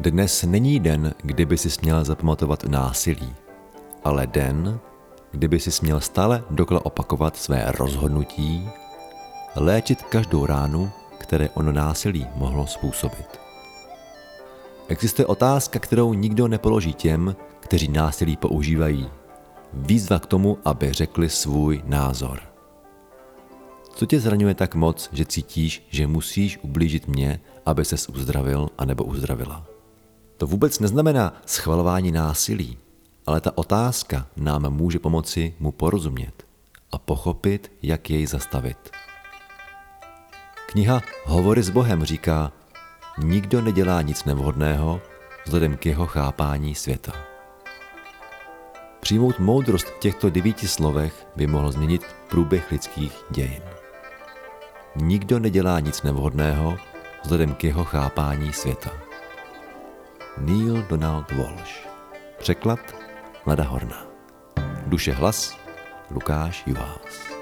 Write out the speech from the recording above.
Dnes není den, kdyby si směl zapamatovat násilí, ale den, kdyby si směl stále dokola opakovat své rozhodnutí, léčit každou ránu, které ono násilí mohlo způsobit. Existuje otázka, kterou nikdo nepoloží těm, kteří násilí používají. Výzva k tomu, aby řekli svůj názor. Co tě zraňuje tak moc, že cítíš, že musíš ublížit mě, aby ses uzdravil anebo uzdravila? To vůbec neznamená schvalování násilí, ale ta otázka nám může pomoci mu porozumět a pochopit, jak jej zastavit. Kniha Hovory s Bohem říká, nikdo nedělá nic nevhodného vzhledem k jeho chápání světa. Přijmout moudrost v těchto devíti slovech by mohlo změnit průběh lidských dějin. Nikdo nedělá nic nevhodného vzhledem k jeho chápání světa. Neil Donald Walsh. Překlad Lada Horna Duše hlas Lukáš Juhás